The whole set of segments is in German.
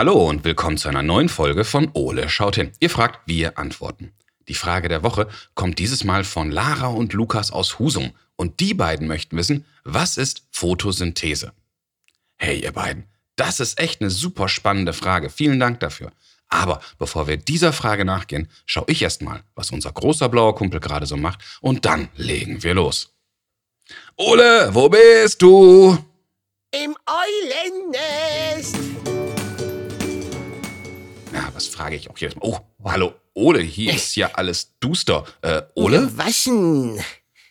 Hallo und willkommen zu einer neuen Folge von Ole schaut hin. Ihr fragt, wir antworten. Die Frage der Woche kommt dieses Mal von Lara und Lukas aus Husum und die beiden möchten wissen, was ist Photosynthese? Hey ihr beiden, das ist echt eine super spannende Frage. Vielen Dank dafür. Aber bevor wir dieser Frage nachgehen, schaue ich erstmal, was unser großer blauer Kumpel gerade so macht und dann legen wir los. Ole, wo bist du? Im Eulennest. Was frage ich auch jedes Mal? Oh, hallo, Ole, hier ist ja alles duster. Äh, Ole? Was denn?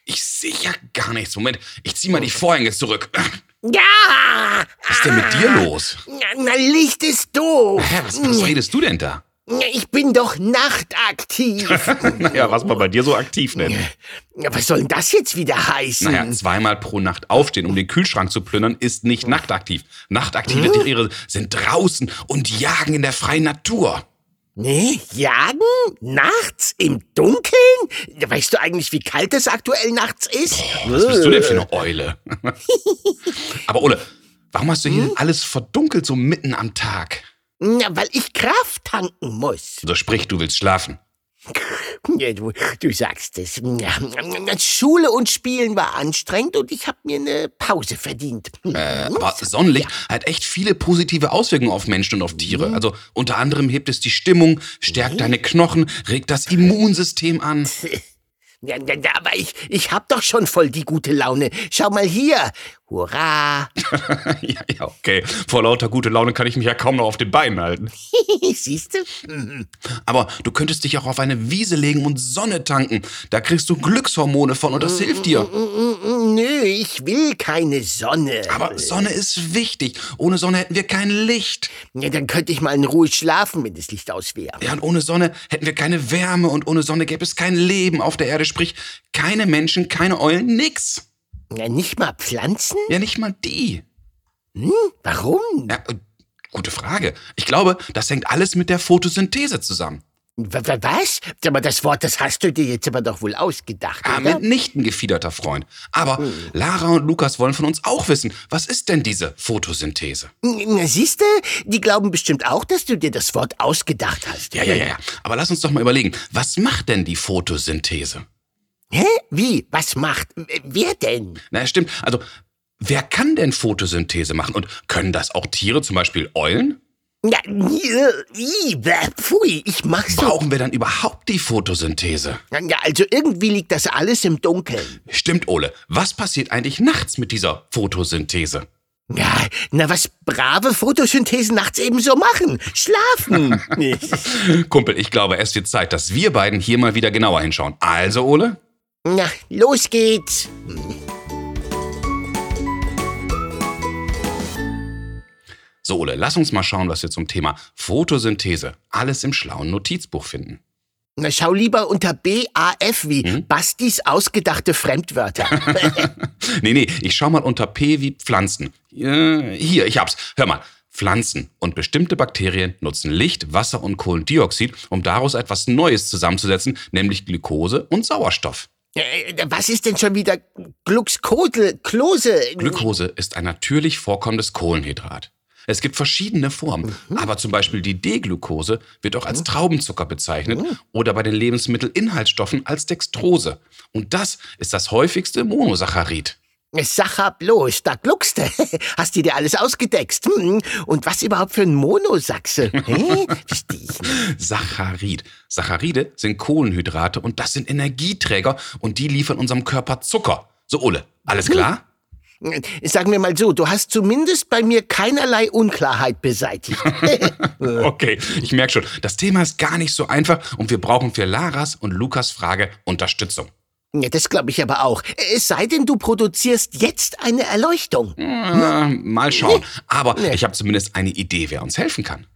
Ich sehe ja gar nichts. Moment, ich zieh mal die Vorhänge zurück. Ja! Was ist denn mit dir los? Na, na, Licht ist doof. Hä, was, was redest du denn da? Ich bin doch nachtaktiv. naja, was man bei dir so aktiv nennt. Ja, Was soll denn das jetzt wieder heißen? Naja, zweimal pro Nacht aufstehen, um den Kühlschrank zu plündern, ist nicht nachtaktiv. Nachtaktive Tiere sind draußen und jagen in der freien Natur. Nee, jagen? Nachts? Im Dunkeln? Weißt du eigentlich, wie kalt es aktuell nachts ist? Was bist du denn für eine Eule? Aber Ole, warum hast du hier denn alles verdunkelt so mitten am Tag? Na, weil ich Kraft tanken muss. So sprich, du willst schlafen. Ja, du, du sagst es. Ja, Schule und Spielen war anstrengend und ich habe mir eine Pause verdient. Äh, aber Sonnenlicht hat echt viele positive Auswirkungen auf Menschen und auf Tiere. Also unter anderem hebt es die Stimmung, stärkt deine Knochen, regt das Immunsystem an. Ja, ja, aber ich, ich hab doch schon voll die gute Laune. Schau mal hier. Hurra. ja, ja, okay. Vor lauter gute Laune kann ich mich ja kaum noch auf den Beinen halten. Siehst du? Aber du könntest dich auch auf eine Wiese legen und Sonne tanken. Da kriegst du Glückshormone von und das hilft dir. Nö, ich will keine Sonne. Aber Sonne ist wichtig. Ohne Sonne hätten wir kein Licht. Ja, dann könnte ich mal in Ruhe schlafen, wenn das Licht aus wäre. Ja, und ohne Sonne hätten wir keine Wärme und ohne Sonne gäbe es kein Leben auf der Erde. Sprich, keine Menschen, keine Eulen, nix. Ja, nicht mal Pflanzen? Ja, nicht mal die. Hm? Warum? Ja, äh, gute Frage. Ich glaube, das hängt alles mit der Photosynthese zusammen. Was? Aber das Wort, das hast du dir jetzt aber doch wohl ausgedacht, Ah, oder? mitnichten gefiederter Freund. Aber Lara und Lukas wollen von uns auch wissen, was ist denn diese Photosynthese? Na, siehste, die glauben bestimmt auch, dass du dir das Wort ausgedacht hast. Ja, ja, ja, ja. Aber lass uns doch mal überlegen, was macht denn die Photosynthese? Hä? Wie? Was macht? äh, Wer denn? Na, stimmt. Also, wer kann denn Photosynthese machen? Und können das auch Tiere, zum Beispiel Eulen? Ja, i, bäh, pfui, ich mach so. Brauchen wir dann überhaupt die Photosynthese? Ja, also irgendwie liegt das alles im Dunkeln. Stimmt, Ole. Was passiert eigentlich nachts mit dieser Photosynthese? Ja, na, was brave Photosynthesen nachts eben so machen. Schlafen. Kumpel, ich glaube, es wird Zeit, dass wir beiden hier mal wieder genauer hinschauen. Also, Ole? Na, los geht's. So, Ole, lass uns mal schauen, was wir zum Thema Photosynthese alles im schlauen Notizbuch finden. Na, schau lieber unter BAF wie Hm? Bastis ausgedachte Fremdwörter. nee, nee, ich schau mal unter P wie Pflanzen. Äh, hier, ich hab's. Hör mal. Pflanzen und bestimmte Bakterien nutzen Licht, Wasser und Kohlendioxid, um daraus etwas Neues zusammenzusetzen, nämlich Glukose und Sauerstoff. Äh, was ist denn schon wieder Gluxkodel, Klose? Glukose ist ein natürlich vorkommendes Kohlenhydrat. Es gibt verschiedene Formen, aber zum Beispiel die D-Glucose wird auch als Traubenzucker bezeichnet oder bei den Lebensmittelinhaltsstoffen als Dextrose. Und das ist das häufigste Monosaccharid. Sacher bloß, da gluckst du. Hast du dir alles ausgedeckst? Hm? Und was überhaupt für ein Monosachse? Saccharid. Saccharide sind Kohlenhydrate und das sind Energieträger und die liefern unserem Körper Zucker. So, Ole, alles klar? Sagen wir mal so, du hast zumindest bei mir keinerlei Unklarheit beseitigt. Okay, ich merke schon, das Thema ist gar nicht so einfach und wir brauchen für Laras und Lukas Frage Unterstützung. Ja, das glaube ich aber auch. Es sei denn, du produzierst jetzt eine Erleuchtung. Äh, mal schauen. Aber ich habe zumindest eine Idee, wer uns helfen kann.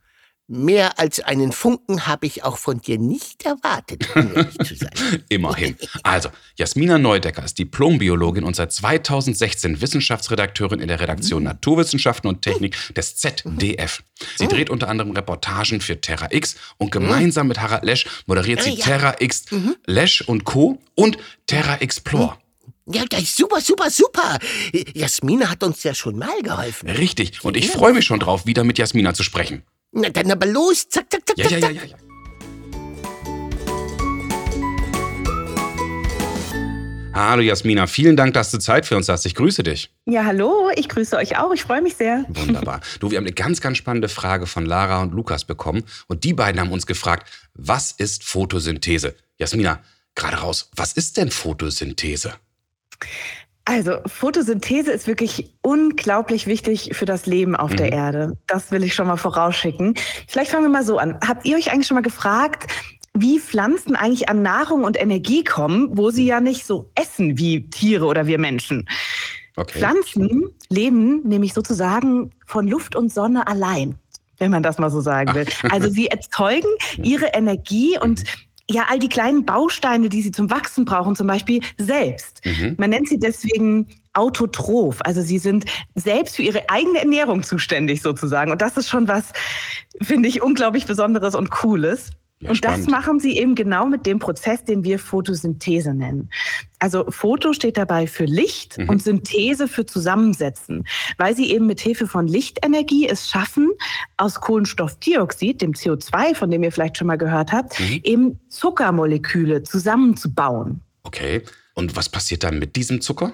Mehr als einen Funken habe ich auch von dir nicht erwartet, um ehrlich zu sein. Immerhin. Also, Jasmina Neudecker ist Diplombiologin und seit 2016 Wissenschaftsredakteurin in der Redaktion Naturwissenschaften und Technik des ZDF. Sie dreht unter anderem Reportagen für Terra X und gemeinsam mit Harald Lesch moderiert sie Ah, ja. Terra X Lesch und Co. und Terra Explore. Ja, ja, super, super, super. Jasmina hat uns ja schon mal geholfen. Richtig. Und ich freue mich schon drauf, wieder mit Jasmina zu sprechen. Na dann aber los, zack, zack, zack, Ja, zack, ja, ja, ja, ja. Hallo Jasmina, vielen Dank, dass du Zeit für uns hast. Ich grüße dich. Ja, hallo, ich grüße euch auch. Ich freue mich sehr. Wunderbar. Du, wir haben eine ganz, ganz spannende Frage von Lara und Lukas bekommen. Und die beiden haben uns gefragt, was ist Photosynthese? Jasmina, gerade raus, was ist denn Photosynthese? Also, Photosynthese ist wirklich unglaublich wichtig für das Leben auf der Mhm. Erde. Das will ich schon mal vorausschicken. Vielleicht fangen wir mal so an. Habt ihr euch eigentlich schon mal gefragt, wie Pflanzen eigentlich an Nahrung und Energie kommen, wo sie ja nicht so essen wie Tiere oder wir Menschen? Okay. Pflanzen leben nämlich sozusagen von Luft und Sonne allein, wenn man das mal so sagen will. Also sie erzeugen ihre Energie und ja, all die kleinen Bausteine, die sie zum Wachsen brauchen, zum Beispiel selbst. Mhm. Man nennt sie deswegen autotroph. Also sie sind selbst für ihre eigene Ernährung zuständig sozusagen. Und das ist schon was, finde ich, unglaublich Besonderes und Cooles. Ja, und spannend. das machen sie eben genau mit dem Prozess, den wir Photosynthese nennen. Also Photo steht dabei für Licht Mhm. und Synthese für Zusammensetzen, weil sie eben mit Hilfe von Lichtenergie es schaffen, aus Kohlenstoffdioxid, dem CO2, von dem ihr vielleicht schon mal gehört habt, Mhm. eben Zuckermoleküle zusammenzubauen. Okay. Und was passiert dann mit diesem Zucker?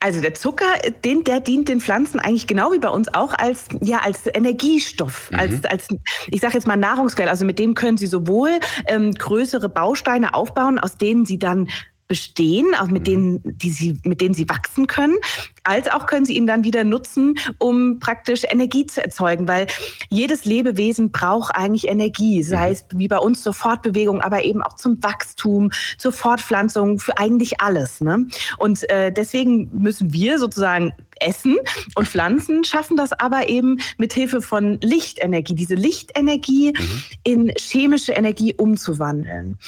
Also der Zucker, den, der dient den Pflanzen eigentlich genau wie bei uns auch als, ja, als Energiestoff, Mhm. als, als, ich sage jetzt mal Nahrungsquelle. Also mit dem können sie sowohl ähm, größere Bausteine aufbauen, aus denen sie dann bestehen, auch mit Mhm. denen, die sie, mit denen sie wachsen können, als auch können sie ihn dann wieder nutzen, um praktisch Energie zu erzeugen, weil jedes Lebewesen braucht eigentlich Energie, sei Mhm. es wie bei uns zur Fortbewegung, aber eben auch zum Wachstum, zur Fortpflanzung, für eigentlich alles. Ne? Und äh, deswegen müssen wir sozusagen essen und Pflanzen schaffen das aber eben mit Hilfe von Lichtenergie, diese Lichtenergie Mhm. in chemische Energie umzuwandeln.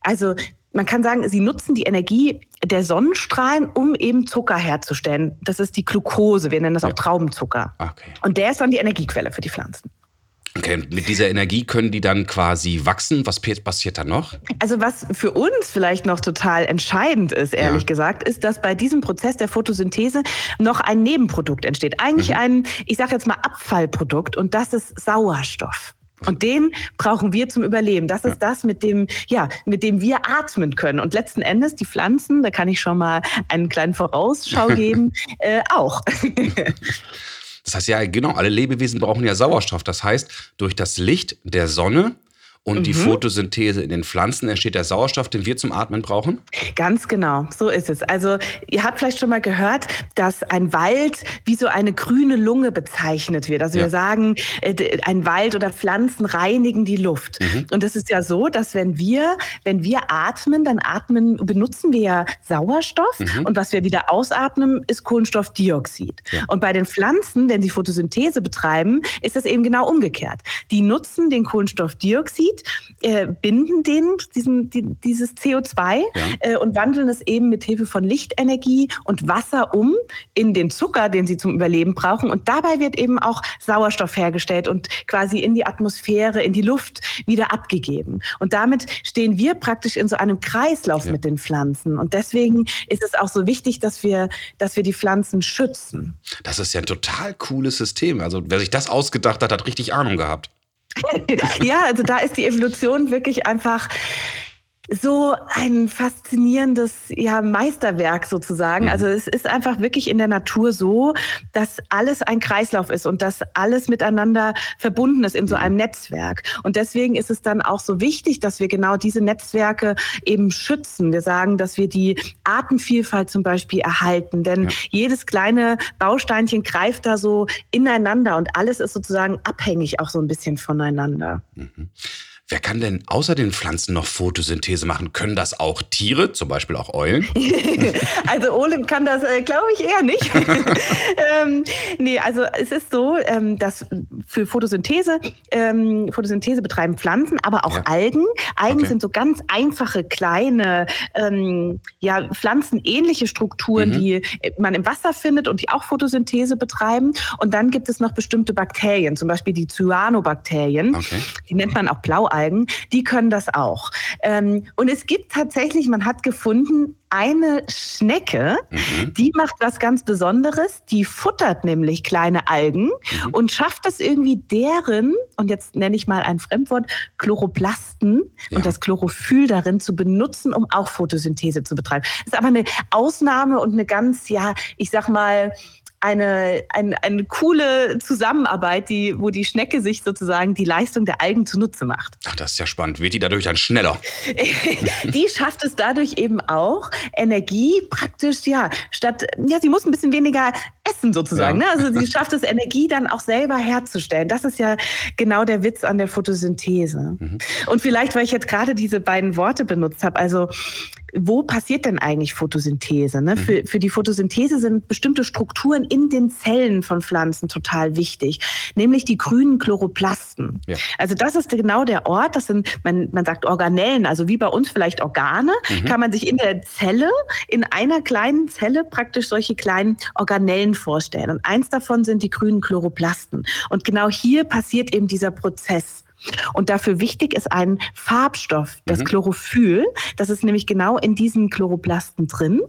Also man kann sagen, sie nutzen die Energie der Sonnenstrahlen, um eben Zucker herzustellen. Das ist die Glucose, wir nennen das auch Traubenzucker. Okay. Und der ist dann die Energiequelle für die Pflanzen. Okay, und mit dieser Energie können die dann quasi wachsen. Was pa- passiert dann noch? Also was für uns vielleicht noch total entscheidend ist, ehrlich Ja. gesagt, ist, dass bei diesem Prozess der Photosynthese noch ein Nebenprodukt entsteht. Eigentlich Mhm. ein, ich sage jetzt mal Abfallprodukt und das ist Sauerstoff. Und den brauchen wir zum Überleben. Das ist das, mit dem, ja, mit dem wir atmen können. Und letzten Endes die Pflanzen, da kann ich schon mal einen kleinen Vorausschau geben, äh, auch. Das heißt ja, genau, alle Lebewesen brauchen ja Sauerstoff. Das heißt, durch das Licht der Sonne und die Mhm. Photosynthese in den Pflanzen entsteht der Sauerstoff, den wir zum Atmen brauchen. Ganz genau, so ist es. Also ihr habt vielleicht schon mal gehört, dass ein Wald wie so eine grüne Lunge bezeichnet wird. Also Ja. wir sagen, äh, ein Wald oder Pflanzen reinigen die Luft. Mhm. Und es ist ja so, dass wenn wir, wenn wir atmen, dann atmen, benutzen wir ja Sauerstoff Mhm. und was wir wieder ausatmen, ist Kohlenstoffdioxid. Ja. Und bei den Pflanzen, wenn sie Photosynthese betreiben, ist das eben genau umgekehrt. Die nutzen den Kohlenstoffdioxid, äh, binden den, diesen, die, dieses CO2 Ja. äh, und wandeln es eben mit Hilfe von Lichtenergie und Wasser um in den Zucker, den sie zum Überleben brauchen. Und dabei wird eben auch Sauerstoff hergestellt und quasi in die Atmosphäre, in die Luft wieder abgegeben. Und damit stehen wir praktisch in so einem Kreislauf Ja. mit den Pflanzen. Und deswegen ist es auch so wichtig, dass wir, dass wir die Pflanzen schützen. Das ist ja ein total cooles System. Also wer sich das ausgedacht hat, hat richtig Ahnung gehabt. Ja, also da ist die Evolution wirklich einfach so ein faszinierendes ja, Meisterwerk sozusagen. Mhm. Also es ist einfach wirklich in der Natur so, dass alles ein Kreislauf ist und dass alles miteinander verbunden ist in so einem Netzwerk. Und deswegen ist es dann auch so wichtig, dass wir genau diese Netzwerke eben schützen. Wir sagen, dass wir die Artenvielfalt zum Beispiel erhalten, denn Ja. jedes kleine Bausteinchen greift da so ineinander und alles ist sozusagen abhängig auch so ein bisschen voneinander. Mhm. Wer kann denn außer den Pflanzen noch Photosynthese machen? Können das auch Tiere, zum Beispiel auch Eulen? also Ole kann das, äh, glaube ich, eher nicht. ähm, nee, also es ist so, ähm, dass für Photosynthese, ähm, Photosynthese betreiben Pflanzen, aber auch Ja. Algen. Algen Okay. sind so ganz einfache, kleine, ähm, ja, pflanzenähnliche Strukturen, Mhm. die äh, man im Wasser findet und die auch Photosynthese betreiben. Und dann gibt es noch bestimmte Bakterien, zum Beispiel die Cyanobakterien Okay. die nennt man auch Blaualgen, die können das auch. Ähm, und es gibt tatsächlich, man hat gefunden, eine Schnecke, Mhm. die macht was ganz Besonderes. Die futtert nämlich kleine Algen Mhm. und schafft es irgendwie deren und jetzt nenne ich mal ein Fremdwort, Chloroplasten ja. und das Chlorophyll darin zu benutzen, um auch Photosynthese zu betreiben. Das ist aber eine Ausnahme und eine ganz, ja, ich sag mal, eine, eine, eine coole Zusammenarbeit, die, wo die Schnecke sich sozusagen die Leistung der Algen zunutze macht. Ach, das ist ja spannend. Wird die dadurch dann schneller? die schafft es dadurch eben auch, Energie praktisch, ja, statt, ja, sie muss ein bisschen weniger essen sozusagen. Ja. Ne? Also sie schafft es, Energie dann auch selber herzustellen. Das ist ja genau der Witz an der Photosynthese. Mhm. Und vielleicht, weil ich jetzt gerade diese beiden Worte benutzt habe, also wo passiert denn eigentlich Photosynthese? Ne? Mhm. Für, für die Photosynthese sind bestimmte Strukturen in den Zellen von Pflanzen total wichtig, nämlich die grünen Chloroplasten. Ja. Also das ist genau der Ort, das sind, man, man sagt Organellen, also wie bei uns vielleicht Organe, mhm. kann man sich in der Zelle, in einer kleinen Zelle praktisch solche kleinen Organellen vorstellen. Und eins davon sind die grünen Chloroplasten. Und genau hier passiert eben dieser Prozess. Und dafür wichtig ist ein Farbstoff, das mhm. Chlorophyll. Das ist nämlich genau in diesen Chloroplasten drin.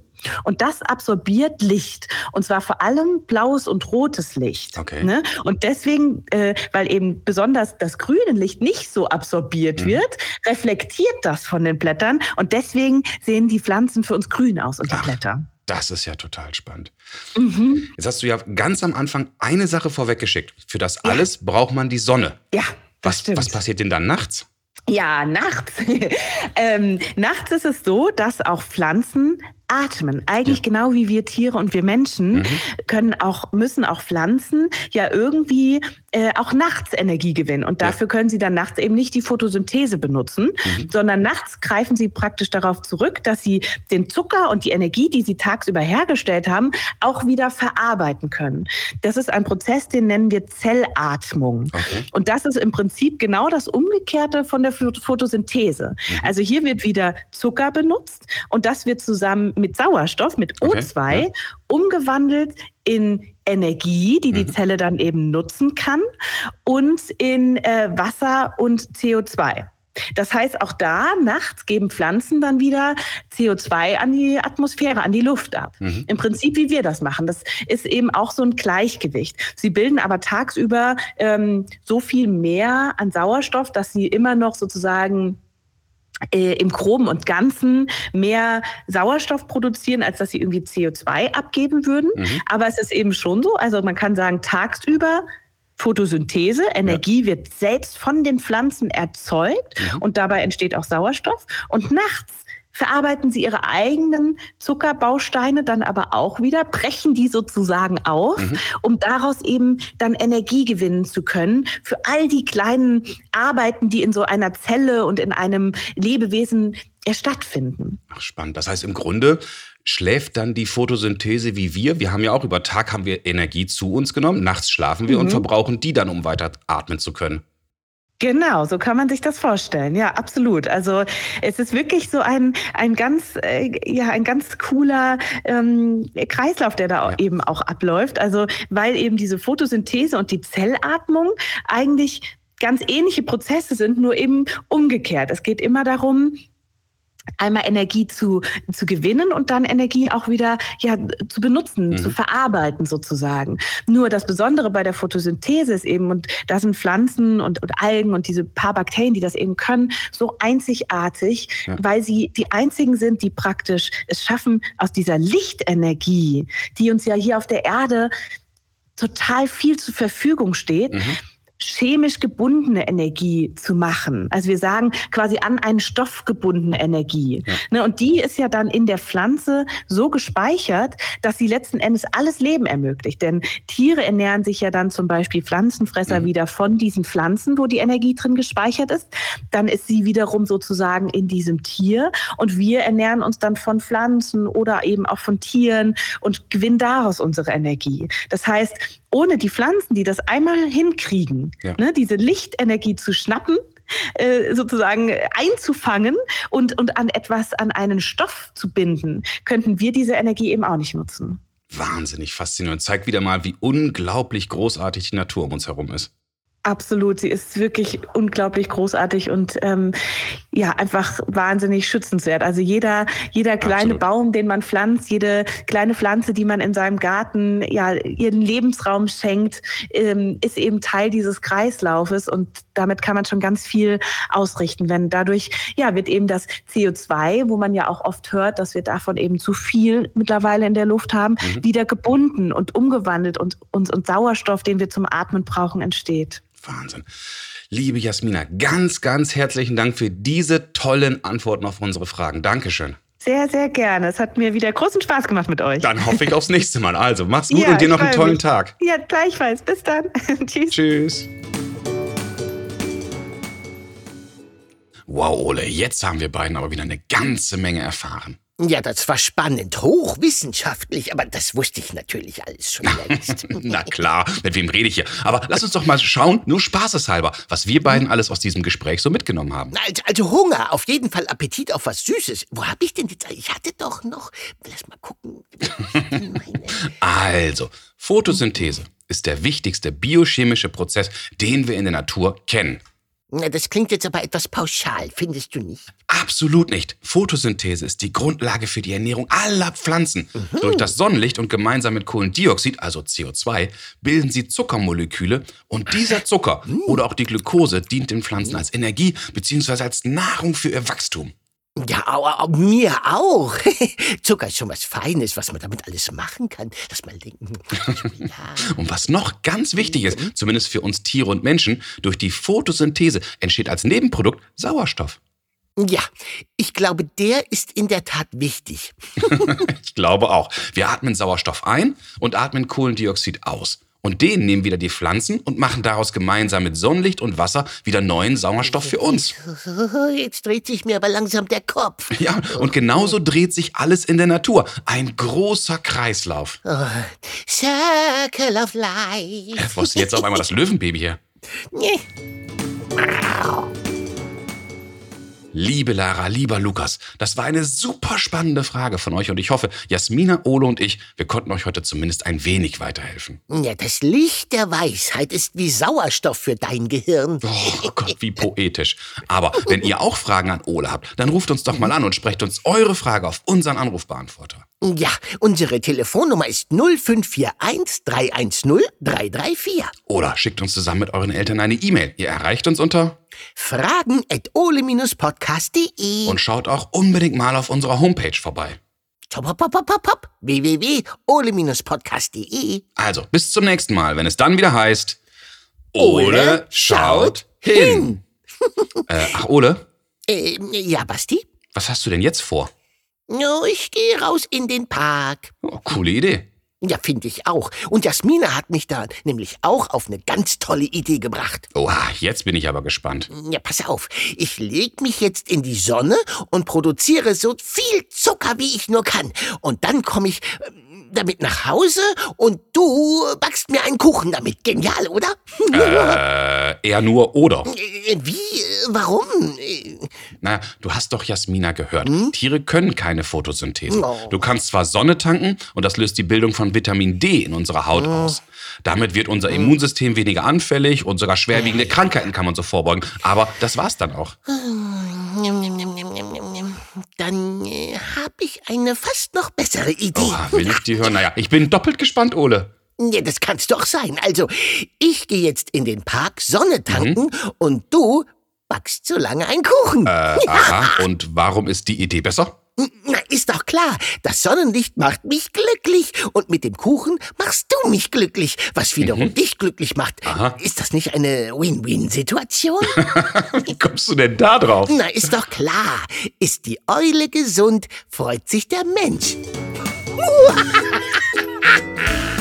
Und das absorbiert Licht. Und zwar vor allem blaues und rotes Licht. Okay. Ne? Und deswegen, äh, weil eben besonders das grüne Licht nicht so absorbiert mhm. wird, reflektiert das von den Blättern. Und deswegen sehen die Pflanzen für uns grün aus und die Ach. Blätter. Das ist ja total spannend. Mhm. Jetzt hast du ja ganz am Anfang eine Sache vorweggeschickt. Für das alles ja. braucht man die Sonne. Ja. Was, was passiert denn dann nachts? Ja, nachts. ähm, nachts ist es so, dass auch Pflanzen atmen. Eigentlich ja. genau wie wir Tiere und wir Menschen mhm. können auch, müssen auch Pflanzen ja irgendwie äh, auch nachts Energie gewinnen. Und dafür ja. können sie dann nachts eben nicht die Photosynthese benutzen, mhm. sondern nachts greifen sie praktisch darauf zurück, dass sie den Zucker und die Energie, die sie tagsüber hergestellt haben, auch wieder verarbeiten können. Das ist ein Prozess, den nennen wir Zellatmung. Okay. Und das ist im Prinzip genau das Umgekehrte von der Photosynthese. Mhm. Also hier wird wieder Zucker benutzt und das wird zusammen mit Sauerstoff, mit O2, okay, ja. umgewandelt in Energie, die die mhm. Zelle dann eben nutzen kann, und in äh, Wasser und CO2. Das heißt, auch da nachts geben Pflanzen dann wieder CO2 an die Atmosphäre, an die Luft ab. Mhm. Im Prinzip, wie wir das machen. Das ist eben auch so ein Gleichgewicht. Sie bilden aber tagsüber ähm, so viel mehr an Sauerstoff, dass sie immer noch sozusagen im Groben und Ganzen mehr Sauerstoff produzieren, als dass sie irgendwie CO2 abgeben würden. Mhm. Aber es ist eben schon so, also man kann sagen, tagsüber Photosynthese, Energie ja. wird selbst von den Pflanzen erzeugt mhm. und dabei entsteht auch Sauerstoff. Und nachts verarbeiten sie ihre eigenen Zuckerbausteine dann aber auch wieder, brechen die sozusagen auf, mhm. um daraus eben dann Energie gewinnen zu können für all die kleinen Arbeiten, die in so einer Zelle und in einem Lebewesen stattfinden. Ach, spannend. Das heißt im Grunde schläft dann die Photosynthese wie wir. Wir haben ja auch über Tag haben wir Energie zu uns genommen, nachts schlafen wir mhm. und verbrauchen die dann, um weiter atmen zu können. Genau, so kann man sich das vorstellen. Ja, absolut. Also es ist wirklich so ein, ein ganz, äh, ja, ein ganz cooler ähm, Kreislauf, der da ja. eben auch abläuft. Also weil eben diese Photosynthese und die Zellatmung eigentlich ganz ähnliche Prozesse sind, nur eben umgekehrt. Es geht immer darum, einmal Energie zu, zu gewinnen und dann Energie auch wieder ja, zu benutzen, mhm. zu verarbeiten sozusagen. Nur das Besondere bei der Photosynthese ist eben, und da sind Pflanzen und, und Algen und diese paar Bakterien, die das eben können, so einzigartig, ja. weil sie die einzigen sind, die praktisch es schaffen, aus dieser Lichtenergie, die uns ja hier auf der Erde total viel zur Verfügung steht, mhm chemisch gebundene Energie zu machen. Also wir sagen quasi an einen Stoff gebundene Energie. Ja. Ne, und die ist ja dann in der Pflanze so gespeichert, dass sie letzten Endes alles Leben ermöglicht. Denn Tiere ernähren sich ja dann zum Beispiel Pflanzenfresser mhm. wieder von diesen Pflanzen, wo die Energie drin gespeichert ist. Dann ist sie wiederum sozusagen in diesem Tier. Und wir ernähren uns dann von Pflanzen oder eben auch von Tieren und gewinnen daraus unsere Energie. Das heißt, ohne die Pflanzen, die das einmal hinkriegen, ja. ne, diese Lichtenergie zu schnappen, äh, sozusagen einzufangen und, und an etwas, an einen Stoff zu binden, könnten wir diese Energie eben auch nicht nutzen. Wahnsinnig faszinierend. Zeigt wieder mal, wie unglaublich großartig die Natur um uns herum ist. Absolut, sie ist wirklich unglaublich großartig und ähm, ja einfach wahnsinnig schützenswert. Also jeder jeder kleine Absolut. Baum, den man pflanzt, jede kleine Pflanze, die man in seinem Garten ja ihren Lebensraum schenkt, ähm, ist eben Teil dieses Kreislaufes und damit kann man schon ganz viel ausrichten. Wenn dadurch ja wird eben das CO2, wo man ja auch oft hört, dass wir davon eben zu viel mittlerweile in der Luft haben, mhm. wieder gebunden und umgewandelt und uns und, und Sauerstoff, den wir zum Atmen brauchen, entsteht. Wahnsinn. Liebe Jasmina, ganz, ganz herzlichen Dank für diese tollen Antworten auf unsere Fragen. Dankeschön. Sehr, sehr gerne. Es hat mir wieder großen Spaß gemacht mit euch. Dann hoffe ich aufs nächste Mal. Also, mach's gut ja, und dir noch einen tollen mich. Tag. Ja, gleichfalls. Bis dann. Tschüss. Tschüss. Wow, Ole, jetzt haben wir beiden aber wieder eine ganze Menge erfahren. Ja, das war spannend, hochwissenschaftlich, aber das wusste ich natürlich alles schon längst. Na klar, mit wem rede ich hier? Aber lass uns doch mal schauen, nur spaßeshalber, was wir beiden alles aus diesem Gespräch so mitgenommen haben. Also, also Hunger, auf jeden Fall Appetit auf was Süßes. Wo hab ich denn jetzt? Ich hatte doch noch. Lass mal gucken. also, Photosynthese ist der wichtigste biochemische Prozess, den wir in der Natur kennen. Das klingt jetzt aber etwas pauschal, findest du nicht? Absolut nicht. Photosynthese ist die Grundlage für die Ernährung aller Pflanzen. Mhm. Durch das Sonnenlicht und gemeinsam mit Kohlendioxid, also CO2, bilden sie Zuckermoleküle und dieser Zucker mhm. oder auch die Glucose dient den Pflanzen als Energie bzw. als Nahrung für ihr Wachstum. Ja, au, mir auch. Zucker ist schon was Feines, was man damit alles machen kann. Lass mal denken. Ja. Und was noch ganz wichtig ist, zumindest für uns Tiere und Menschen, durch die Photosynthese entsteht als Nebenprodukt Sauerstoff. Ja, ich glaube, der ist in der Tat wichtig. ich glaube auch. Wir atmen Sauerstoff ein und atmen Kohlendioxid aus. Und den nehmen wieder die Pflanzen und machen daraus gemeinsam mit Sonnenlicht und Wasser wieder neuen Sauerstoff für uns. Jetzt dreht sich mir aber langsam der Kopf. Ja, und genauso dreht sich alles in der Natur. Ein großer Kreislauf. Oh, Circle of Life. Äh, wo ist jetzt auf einmal das Löwenbaby hier? Liebe Lara, lieber Lukas, das war eine super spannende Frage von euch und ich hoffe, Jasmina, Ole und ich, wir konnten euch heute zumindest ein wenig weiterhelfen. Ja, das Licht der Weisheit ist wie Sauerstoff für dein Gehirn. Oh Gott, wie poetisch. Aber wenn ihr auch Fragen an Ole habt, dann ruft uns doch mal an und sprecht uns eure Frage auf unseren Anrufbeantworter. Ja, unsere Telefonnummer ist 0541 310 334. Oder schickt uns zusammen mit euren Eltern eine E-Mail. Ihr erreicht uns unter fragen at ole-podcast.de und schaut auch unbedingt mal auf unserer Homepage vorbei. www.ole-podcast.de Also, bis zum nächsten Mal, wenn es dann wieder heißt Ole, Ole schaut hin. äh, ach, Ole? Äh, ja, Basti? Was hast du denn jetzt vor? No, ich gehe raus in den Park. Oh, coole Idee. Ja, finde ich auch. Und Jasmina hat mich da nämlich auch auf eine ganz tolle Idee gebracht. Oha, jetzt bin ich aber gespannt. Ja, pass auf. Ich leg mich jetzt in die Sonne und produziere so viel Zucker, wie ich nur kann. Und dann komme ich damit nach Hause und du backst mir einen Kuchen damit. Genial, oder? Äh, eher nur oder. Äh, wie? Warum? Na, du hast doch Jasmina gehört. Hm? Tiere können keine Photosynthese. Oh. Du kannst zwar Sonne tanken und das löst die Bildung von Vitamin D in unserer Haut oh. aus. Damit wird unser Immunsystem weniger anfällig und sogar schwerwiegende Krankheiten kann man so vorbeugen. Aber das war's dann auch. Dann äh, habe ich eine fast noch bessere Idee. Oh, will ich die hören? Naja, ich bin doppelt gespannt, Ole. Ja, das kann's doch sein. Also, ich gehe jetzt in den Park Sonne tanken mhm. und du backst so lange einen Kuchen. Äh, aha. Und warum ist die Idee besser? Na, ist doch klar. Das Sonnenlicht macht mich glücklich und mit dem Kuchen machst du mich glücklich, was wiederum mhm. dich glücklich macht. Aha. Ist das nicht eine Win-Win-Situation? Wie kommst du denn da drauf? Na, ist doch klar. Ist die Eule gesund, freut sich der Mensch.